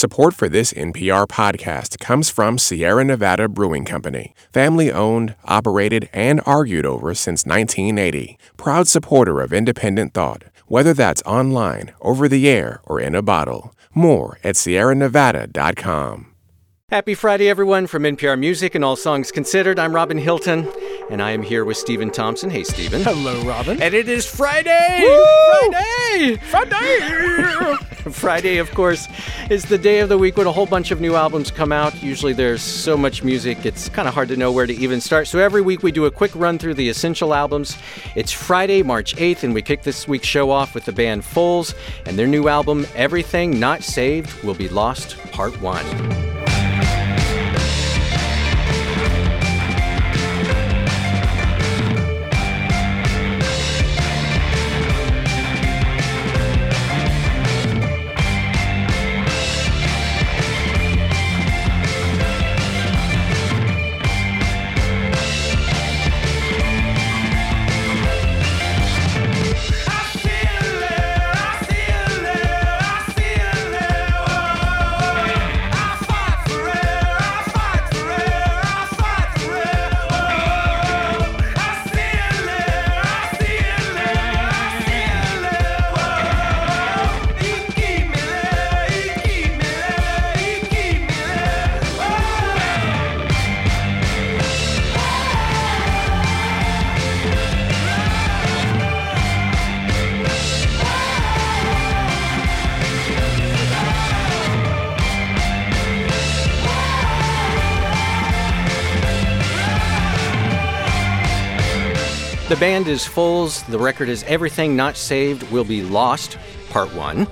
Support for this NPR podcast comes from Sierra Nevada Brewing Company, family owned, operated, and argued over since 1980. Proud supporter of independent thought, whether that's online, over the air, or in a bottle. More at sierranevada.com. Happy Friday, everyone, from NPR Music and All Songs Considered. I'm Robin Hilton, and I am here with Stephen Thompson. Hey, Stephen. Hello, Robin. And it is Friday! Woo! Friday! Friday! Friday, of course, is the day of the week when a whole bunch of new albums come out. Usually there's so much music, it's kind of hard to know where to even start. So every week we do a quick run through the essential albums. It's Friday, March 8th, and we kick this week's show off with the band Foals and their new album, Everything Not Saved Will Be Lost, Part 1. The band is Foals. The record is Everything Not Saved Will Be Lost, Part 1.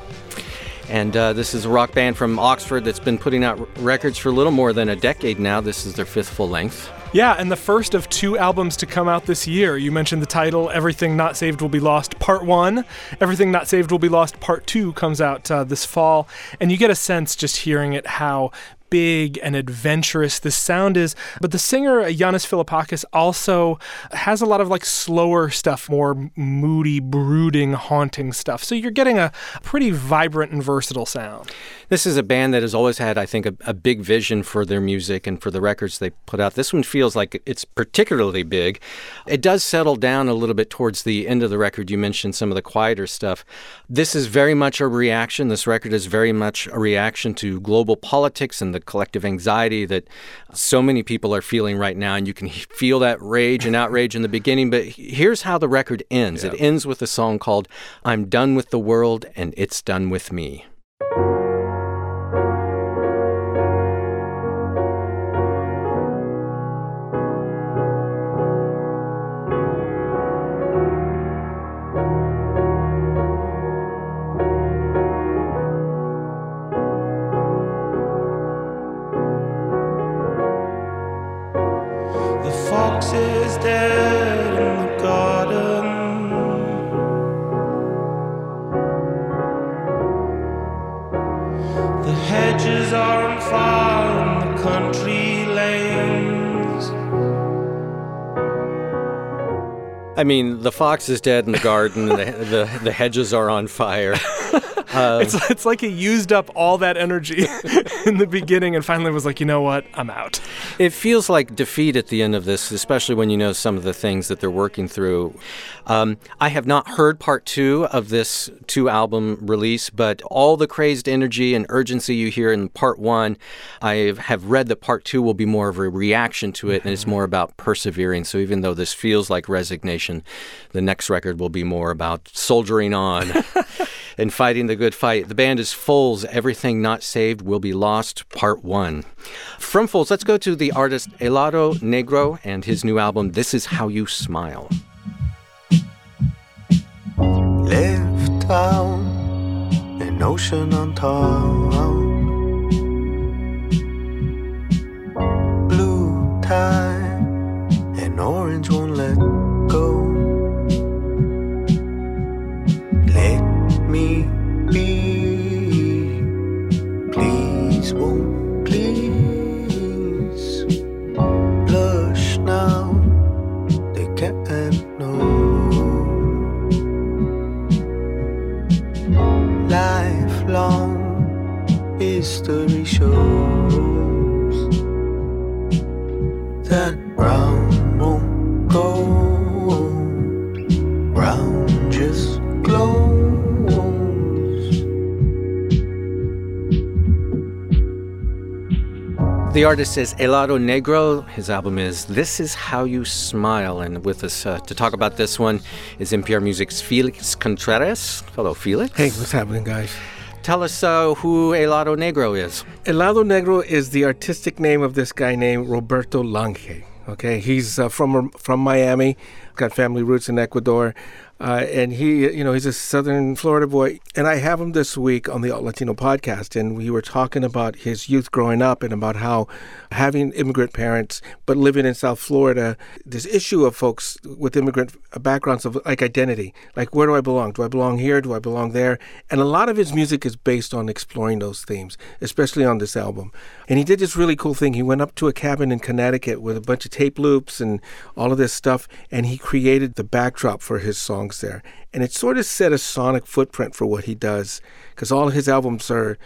And uh, this is a rock band from Oxford that's been putting out r- records for a little more than a decade now. This is their fifth full length. Yeah, and the first of two albums to come out this year. You mentioned the title, Everything Not Saved Will Be Lost, Part 1. Everything Not Saved Will Be Lost, Part 2 comes out uh, this fall. And you get a sense just hearing it how big and adventurous this sound is. But the singer, uh, Yanis Philippakis, also has a lot of like slower stuff, more moody, brooding, haunting stuff. So you're getting a pretty vibrant and versatile sound. This is a band that has always had, I think, a, a big vision for their music and for the records they put out. This one feels like it's particularly big. It does settle down a little bit towards the end of the record. You mentioned some of the quieter stuff. This is very much a reaction. This record is very much a reaction to global politics and the collective anxiety that so many people are feeling right now. And you can feel that rage and outrage in the beginning. But here's how the record ends it ends with a song called I'm Done with the World and It's Done with Me. I mean, the fox is dead in the garden, the, the, the hedges are on fire. Uh, It's, it's like he used up all that energy in the beginning and finally was like, you know what? I'm out. It feels like defeat at the end of this, especially when you know some of the things that they're working through. Um, I have not heard part two of this two album release, but all the crazed energy and urgency you hear in part one, I have read that part two will be more of a reaction to it, and it's more about persevering. So even though this feels like resignation, the next record will be more about soldiering on. and fighting the good fight. The band is Foals. Everything Not Saved Will Be Lost, Part 1. From Foals, let's go to the artist Helado Negro and his new album, This Is How You Smile. Left town, an ocean on top. The artist is Helado Negro. His album is This Is How You Smile. And with us uh, to talk about this one is NPR Music's Felix Contreras. Hello, Felix. Hey, what's happening, guys? Tell us uh, who Helado Negro is. Helado Negro is the artistic name of this guy named Roberto Lange. Okay, he's uh, from from Miami, got family roots in Ecuador, uh, and he, you know, he's a Southern Florida boy. And I have him this week on the Alt Latino podcast, and we were talking about his youth growing up and about how having immigrant parents but living in South Florida, this issue of folks with immigrant backgrounds of like identity, like where do I belong? Do I belong here? Do I belong there? And a lot of his music is based on exploring those themes, especially on this album. And he did this really cool thing. He went up to a cabin in Connecticut with a bunch of tape loops and all of this stuff, and he created the backdrop for his songs there. And it sort of set a sonic footprint for what he does, because all his albums are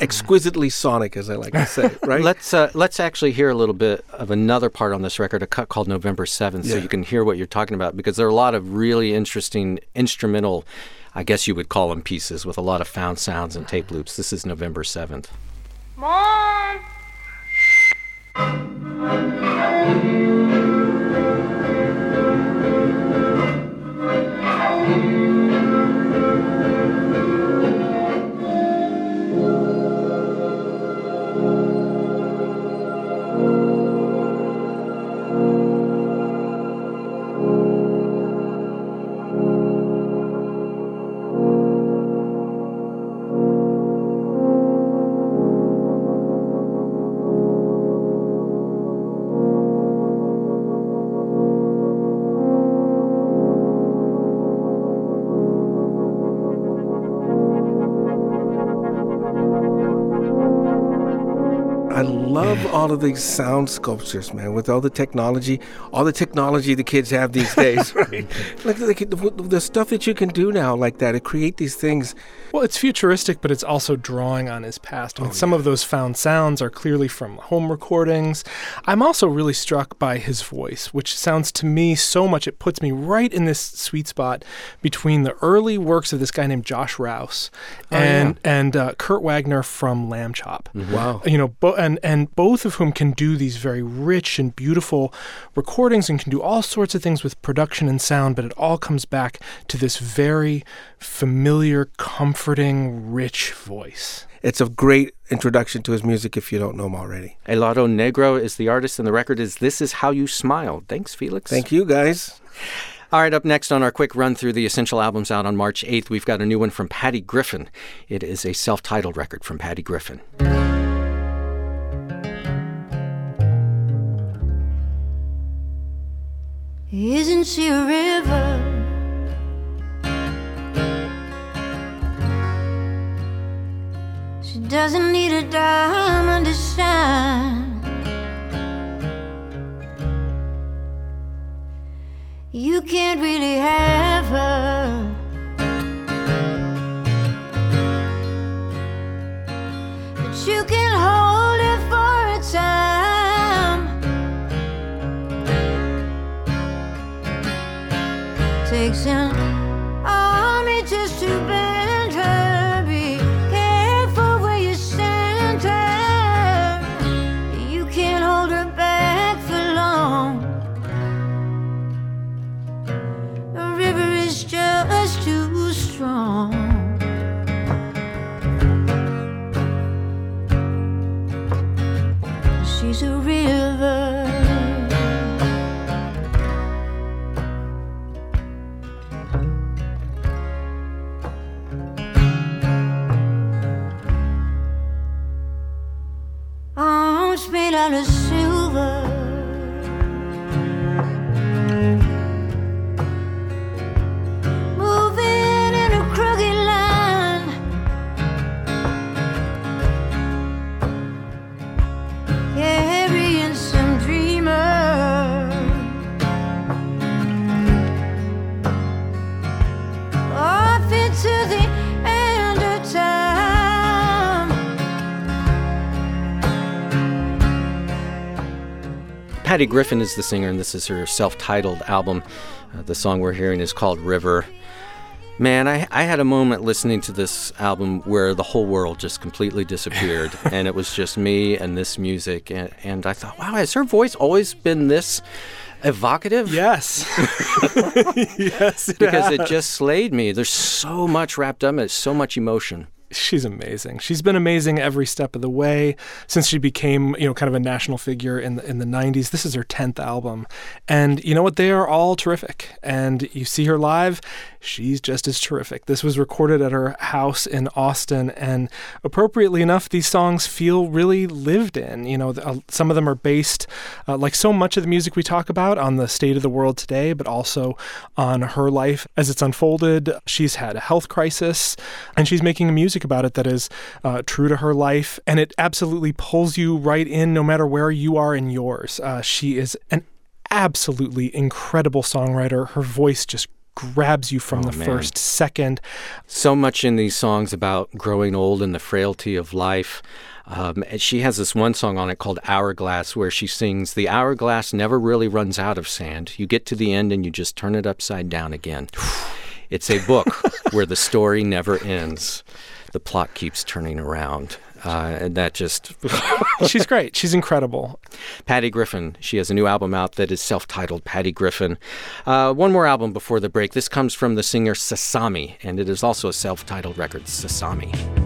exquisitely sonic, as I like to say, right? Let's uh, let's actually hear a little bit of another part on this record, a cut called November Seventh, so you can hear what you're talking about. Because there are a lot of really interesting instrumental, I guess you would call them pieces, with a lot of found sounds and tape loops. This is November Seventh. Mom! All of these sound sculptures, man, with all the technology, all the technology the kids have these days, right? like the, the, the stuff that you can do now like that to create these things. Well, it's futuristic, but it's also drawing on his past. I mean, some of those found sounds are clearly from home recordings. I'm also really struck by his voice, which sounds to me so much. It puts me right in this sweet spot between the early works of this guy named Josh Rouse and and uh, Kurt Wagner from Lambchop. Wow. You know, bo- and and both of whom can do these very rich and beautiful recordings and can do all sorts of things with production and sound, but it all comes back to this very familiar, comforting, rich voice. It's a great introduction to his music if you don't know him already. Helado Negro is the artist, and the record is This Is How You Smile. Thanks, Felix. Thank you, guys. All right, up next on our quick run through the essential albums out on March 8th, we've got a new one from Patty Griffin. It is a self titled record from Patty Griffin. Isn't she a river? She doesn't need a diamond to shine. You can't really have her. Takes Patty Griffin is the singer, and this is her self titled album. Uh, the song we're hearing is called River. Man, I, I had a moment listening to this album where the whole world just completely disappeared, and it was just me and this music. And, and I thought, wow, has her voice always been this evocative? Yes. yes. It Because it just slayed me. There's so much wrapped up in it, so much emotion. She's amazing. She's been amazing every step of the way since she became, you know, kind of a national figure in the in the 90s. This is her 10th album. And you know what? They are all terrific. And you see her live, she's just as terrific. This was recorded at her house in Austin and appropriately enough, these songs feel really lived in. You know, uh, some of them are based uh, like so much of the music we talk about on the state of the world today, but also on her life as it's unfolded. She's had a health crisis and she's making music about it that is uh, true to her life. And it absolutely pulls you right in no matter where you are in yours. Uh, she is an absolutely incredible songwriter. Her voice just grabs you from Oh, the man. first second. so much in these songs about growing old and the frailty of life. Um, she has this one song on it called Hourglass, where she sings, The hourglass never really runs out of sand. You get to the end and you just turn it upside down again. It's a book where the story never ends. The plot keeps turning around. Uh, and that just. She's great. She's incredible. Patty Griffin. She has a new album out that is self titled Patty Griffin. Uh, one more album before the break. This comes from the singer Sasami, and it is also a self titled record, Sasami.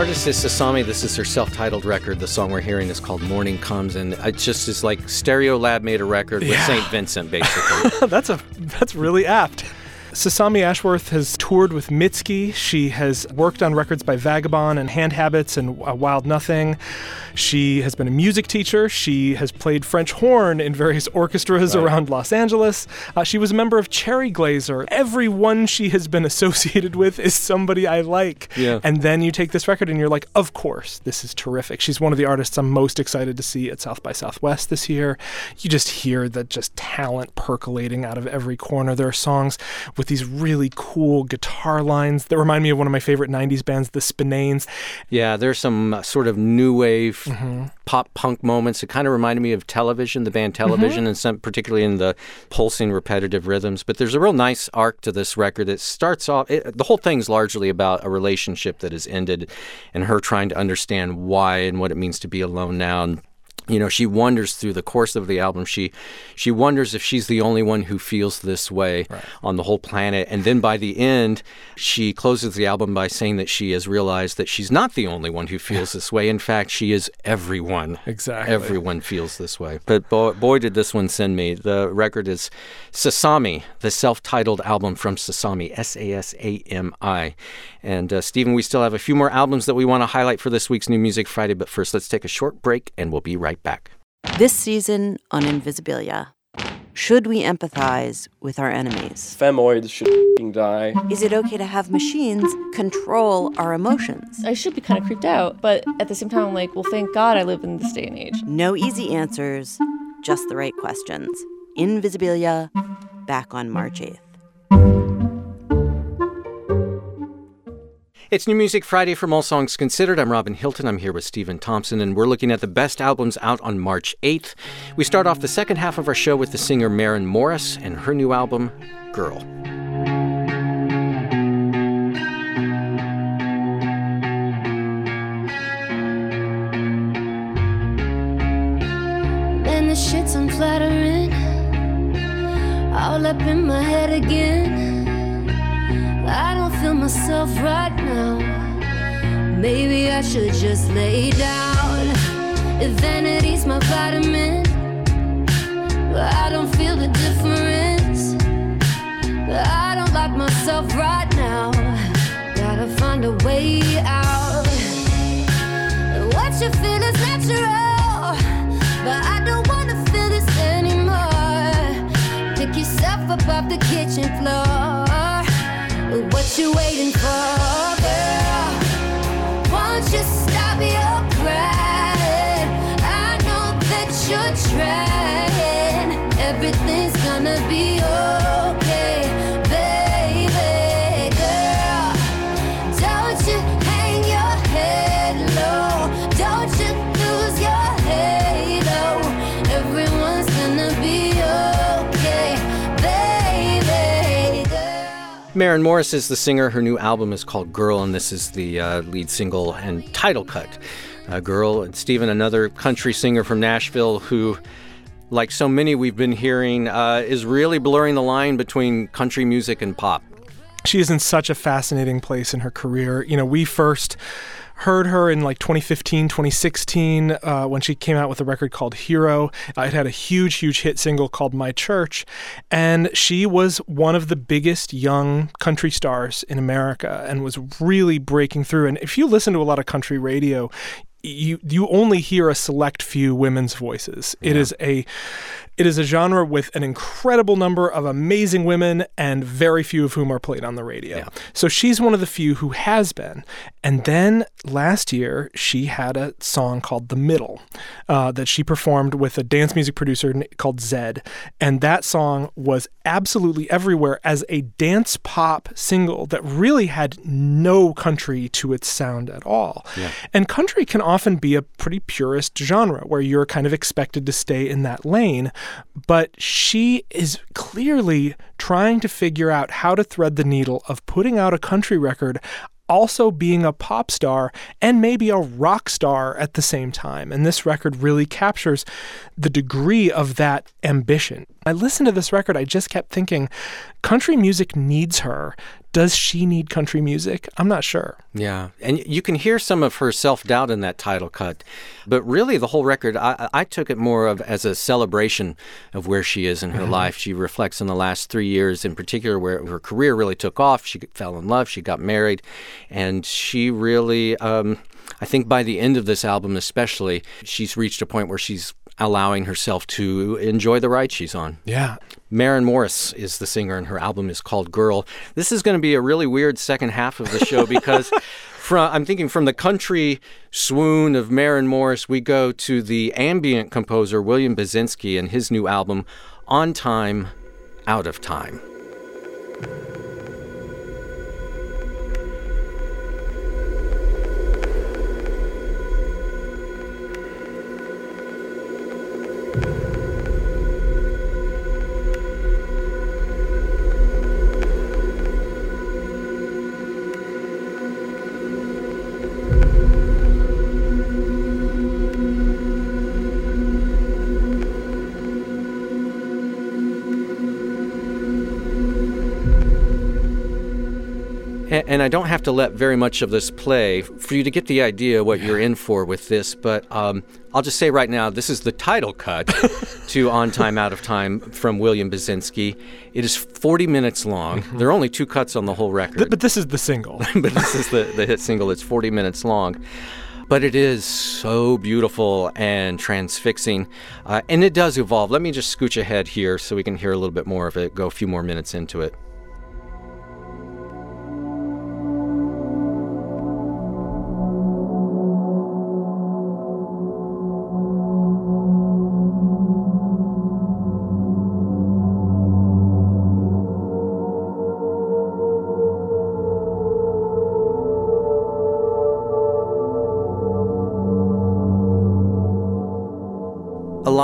Artist is Sasami. This is her self titled record. The song we're hearing is called Morning Comes, and it just is like Stereolab made a record with Yeah. St. Vincent, basically. that's a that's really apt. Sasami Ashworth has toured with Mitski. She has worked on records by Vagabon and Hand Habits and Wild Nothing. She has been a music teacher. She has played French horn in various orchestras around Los Angeles. Uh, she was a member of Cherry Glazerr. Everyone she has been associated with is somebody I like. Yeah. And then you take this record and you're like, of course, this is terrific. She's one of the artists I'm most excited to see at South by Southwest this year. You just hear the just talent percolating out of every corner. There are songs with these really cool guitar lines that remind me of one of my favorite 90s bands, the Spinanes. yeah, there's some uh, sort of new wave Mm-hmm. pop punk moments. It kind of reminded me of Television, the band Television, and some particularly in the pulsing repetitive rhythms. But there's a real nice arc to this record. It starts off, it, the whole thing's largely about a relationship that has ended and her trying to understand why and what it means to be alone now. And you know she wonders through the course of the album she she wonders if she's the only one who feels this way on the whole planet. And then by the end she closes the album by saying that she has realized that she's not the only one who feels this way. In fact she is everyone. Exactly. everyone feels this way. But boy, boy did this one send me. The record is Sasami the self-titled album from Sasami S-A-S-A-M-I and uh, Stephen we still have a few more albums that we want to highlight for this week's New Music Friday but first let's take a short break and we'll be right back This season on Invisibilia. Should we empathize with our enemies? Femoids should f***ing die. Is it okay to have machines control our emotions? I should be kind of creeped out, but at the same time, I'm like, well, thank God I live in this day and age. No easy answers, just the right questions. Invisibilia, back on March 8th. It's New Music Friday from All Songs Considered. I'm Robin Hilton. I'm here with Stephen Thompson, and we're looking at the best albums out on March 8th. We start off the second half of our show with the singer Maren Morris and her new album, Girl. The shit's unflattering. All up in my head again. I don't feel myself right now. Maybe I should just lay down. Vanity's my vitamin, I don't feel the difference. I don't like myself right now. Gotta find a way out. Maren Morris is the singer. Her new album is called Girl, and this is the uh, lead single and title cut. Uh, Girl, and Stephen, another country singer from Nashville who, like so many we've been hearing, uh, is really blurring the line between country music and pop. she is in such a fascinating place in her career. You know, we first heard her in like 2015, 2016 uh, when she came out with a record called Hero. Uh, it had a huge, huge hit single called My Church. And she was one of the biggest young country stars in America and was really breaking through. And if you listen to a lot of country radio, you you only hear a select few women's voices. It is a it is a genre with an incredible number of amazing women and very few of whom are played on the radio. So she's one of the few who has been. And then last year she had a song called "The Middle" uh, that she performed with a dance music producer called Zedd, and that song was absolutely everywhere as a dance pop single that really had no country to its sound at all. And country can often be a pretty purist genre where you're kind of expected to stay in that lane. But she is clearly trying to figure out how to thread the needle of putting out a country record. Also, being a pop star and maybe a rock star at the same time. And this record really captures the degree of that ambition. I listened to this record, I just kept thinking country music needs her. Does she need country music? I'm not sure. Yeah, and you can hear some of her self doubt in that title cut, but really the whole record, I, I took it more of as a celebration of where she is in her life. She reflects on the last three years, in particular, where her career really took off. She fell in love, she got married, and she really, um, I think, by the end of this album, especially, she's reached a point where she's allowing herself to enjoy the ride she's on. Yeah. Maren Morris is the singer, and her album is called Girl. This is going to be a really weird second half of the show because from I'm thinking from the country swoon of Maren Morris, we go to the ambient composer William Basinski and his new album, On Time, Out of Time. Don't have to let very much of this play for you to get the idea what you're in for with this, but um, I'll just say right now this is the title cut to On Time Out of Time from William Basinski. It is 40 minutes long. There are only two cuts on the whole record. Th- but this is the single. but this is the, the hit single. It's 40 minutes long. But it is so beautiful and transfixing. Uh, and it does evolve. Let me just scooch ahead here so we can hear a little bit more of it, go a few more minutes into it.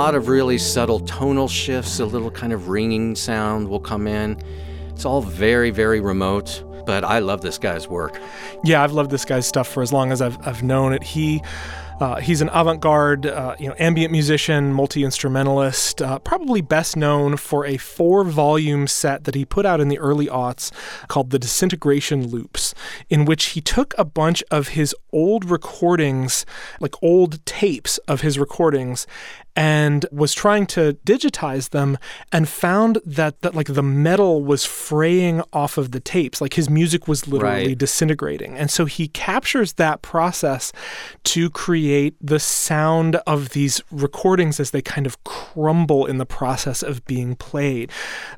Lot of really subtle tonal shifts, a little kind of ringing sound will come in. It's all very, very remote, but I love this guy's work. Yeah, I've loved this guy's stuff for as long as I've, I've known it. He uh, he's an avant-garde, uh, you know, ambient musician, multi-instrumentalist. Uh, probably best known for a four-volume set that he put out in the early aughts called "The Disintegration Loops," in which he took a bunch of his old recordings, like old tapes of his recordings, and was trying to digitize them and found that, that like the metal was fraying off of the tapes. Like his music was literally Right. disintegrating. And so he captures that process to create the sound of these recordings as they kind of crumble in the process of being played.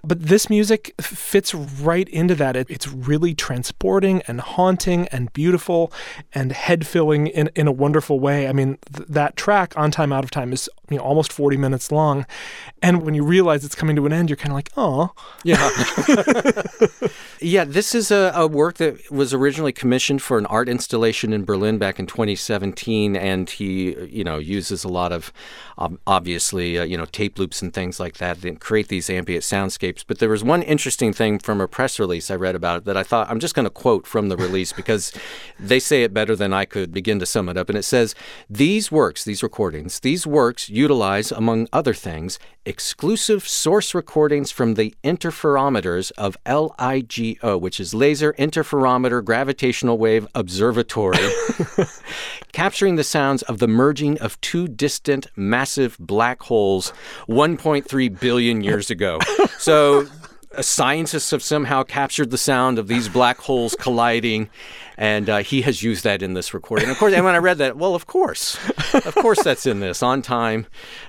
But this music fits right into that. It, it's really transporting and haunting and beautiful and head filling in, in a wonderful way. I mean th- that track on time out of time is you know almost 40 minutes long and when you realize it's coming to an end you're kind of like oh Yeah. yeah, this is a, a work that was originally commissioned for an art installation in Berlin back in 2017, and he, you know, uses a lot of, ob- obviously, uh, you know, tape loops and things like that to create these ambient soundscapes. But there was one interesting thing from a press release I read about it that I thought I'm just going to quote from the release because they say it better than I could begin to sum it up. And it says, These works, these recordings, these works utilize, among other things, exclusive source recordings from the interferometers of LIGO, which is Laser Interferometer Gravitational Wave Observatory, capturing the sounds of the merging of two distant massive black holes 1.3 billion years ago. So scientists have somehow captured the sound of these black holes colliding, and uh, he has used that in this recording. Of course, and when I read that, well, of course, of course, that's in this. On time,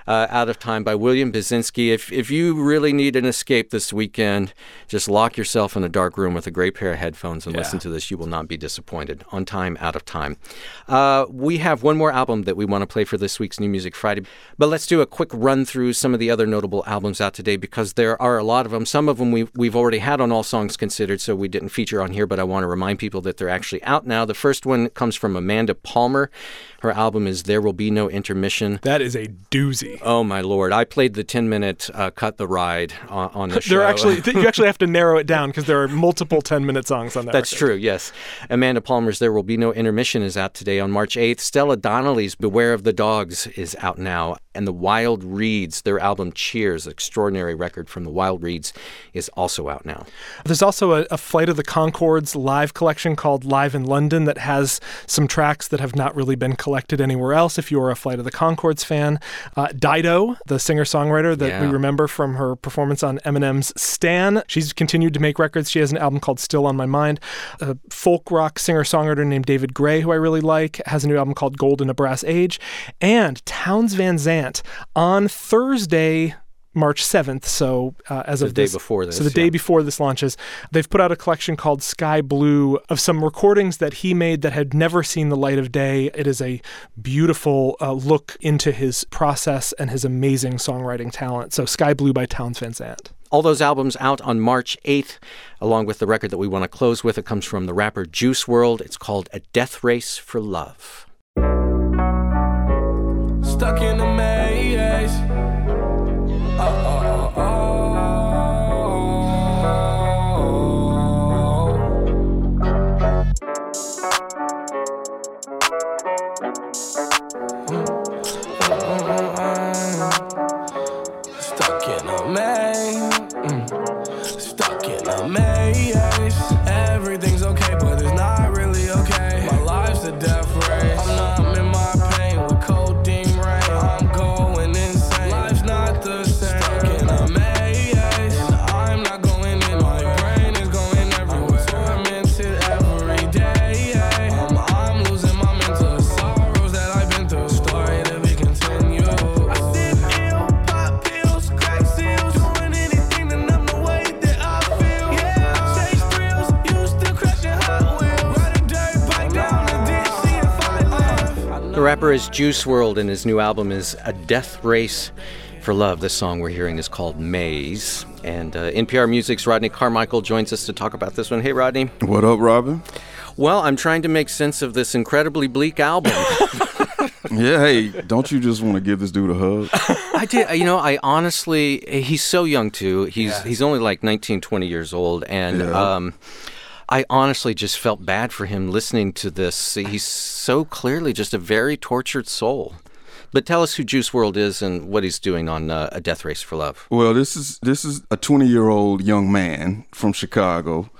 uh, out of time by William Basinski. If if you really need an escape this weekend, just lock yourself in a dark room with a great pair of headphones and listen to this. You will not be disappointed. On time, out of time. Uh, we have one more album that we want to play for this week's New Music Friday, but let's do a quick run through some of the other notable albums out today because there are a lot of them. Some of them we've, we've already had on All Songs Considered, so we didn't feature on here, but I want to remind people that they're actually out now. The first one comes from Amanda Palmer. Her album is There Will Be No Intermission. that is a doozy Oh my lord! I played the ten minute uh, "Cut the Ride" on, on the show. there actually you actually have to narrow it down because there are multiple 10 minute songs on that That's record. true, yes. Amanda Palmer's There Will Be No Intermission is out today on March 8th. Stella Donnelly's Beware of the Dogs is out now. And the Wild Reeds, their album Cheers, extraordinary record from the Wild Reeds, is also out now. There's also a, a Flight of the Conchords live collection called Live in London that has some tracks that have not really been collected anywhere else. If you're a Flight of the Conchords fan, uh, Dido, the singer songwriter that we remember from her performance on Eminem's Stan, she's continued to make records. She has an album called Still on My Mind. A folk rock singer songwriter named David Gray, who I really like, has a new album called Gold in a Brass Age. And Townes Van Zandt on Thursday. March 7th, so uh, as The of day this, before this, So the day before this launches, they've put out a collection called Sky Blue of some recordings that he made that had never seen the light of day. It is a beautiful uh, look into his process and his amazing songwriting talent. So Sky Blue by Townes Van Zandt. All those albums out on March 8th, along with the record that we want to close with. It comes from the rapper Juice WRLD. It's called A Death Race for Love. Stuck in a maze. Oh, oh. Rapper is Juice WRLD, and his new album is A Death Race for Love. This song we're hearing is called Maze. And uh, NPR Music's Rodney Carmichael joins us to talk about this one. Hey, Rodney. What up, Robin? Well, I'm trying to make sense of this incredibly bleak album. Yeah, hey, don't you just want to give this dude a hug? I did. You know, I honestly, he's so young too. He's he's only like 19, 20 years old, and Yeah. um, I honestly just felt bad for him listening to this. He's so clearly just a very tortured soul. But tell us who Juice WRLD is and what he's doing on uh, A Death Race for Love. Well, this is this is a 20 year old young man from Chicago.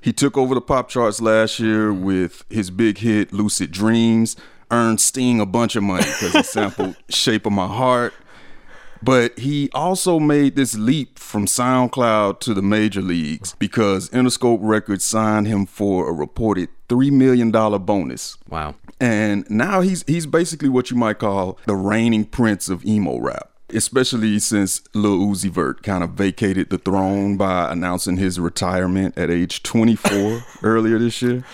He took over the pop charts last year with his big hit "Lucid Dreams." Earned Sting a bunch of money because he sampled "Shape of My Heart." But he also made this leap from SoundCloud to the major leagues because Interscope Records signed him for a reported three million dollar bonus. Wow. And now he's he's basically what you might call the reigning prince of emo rap. Especially since Lil Uzi Vert kind of vacated the throne by announcing his retirement at age 24 earlier this year.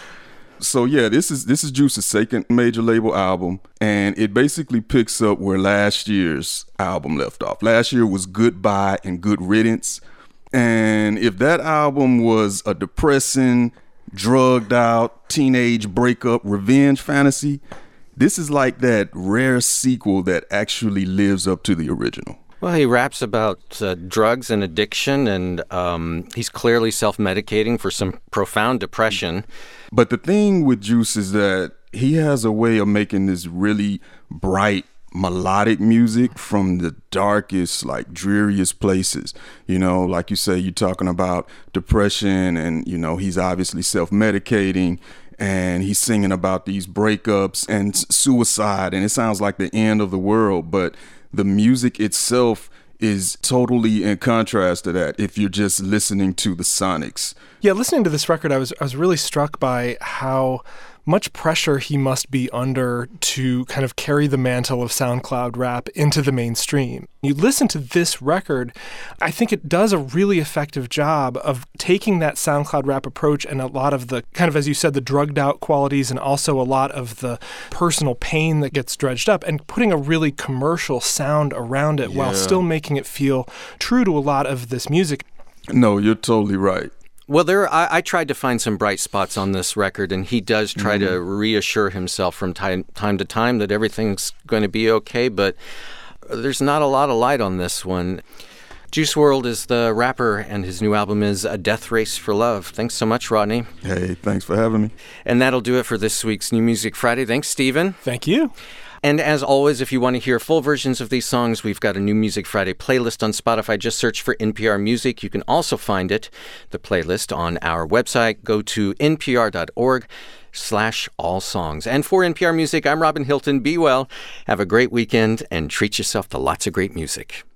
So yeah, this is this is Juice's second major label album, and it basically picks up where last year's album left off. Last year was Goodbye and Good Riddance, and if that album was a depressing, drugged out teenage breakup revenge fantasy, this is like that rare sequel that actually lives up to the original. Well, he raps about uh, drugs and addiction, and um, he's clearly self medicating for some profound depression. But the thing with Juice is that he has a way of making this really bright melodic music from the darkest like dreariest places you know like you say you're talking about depression and you know he's obviously self-medicating and he's singing about these breakups and suicide and it sounds like the end of the world but the music itself is totally in contrast to that if you're just listening to the sonics. Yeah, listening to this record, I was I was really struck by how much pressure he must be under to kind of carry the mantle of SoundCloud rap into the mainstream. You listen to this record, I think it does a really effective job of taking that SoundCloud rap approach and a lot of the kind of as you said the drugged out qualities and also a lot of the personal pain that gets dredged up and putting a really commercial sound around it while still making it feel true to a lot of this music. no you're totally right Well, there I, I tried to find some bright spots on this record, and he does try to mm-hmm. reassure himself from time time to time that everything's going to be okay. But there's not a lot of light on this one. Juice WRLD is the rapper, and his new album is A Death Race for Love. Thanks so much, Rodney. hey thanks for having me And that'll do it for this week's New Music Friday. Thanks, Stephen. Thank you. And as always, if you want to hear full versions of these songs, we've got a new Music Friday playlist on Spotify. Just search for NPR Music. You can also find it, the playlist, on our website. Go to npr.org slash all songs. And for NPR Music, I'm Robin Hilton. Be well, have a great weekend, and treat yourself to lots of great music.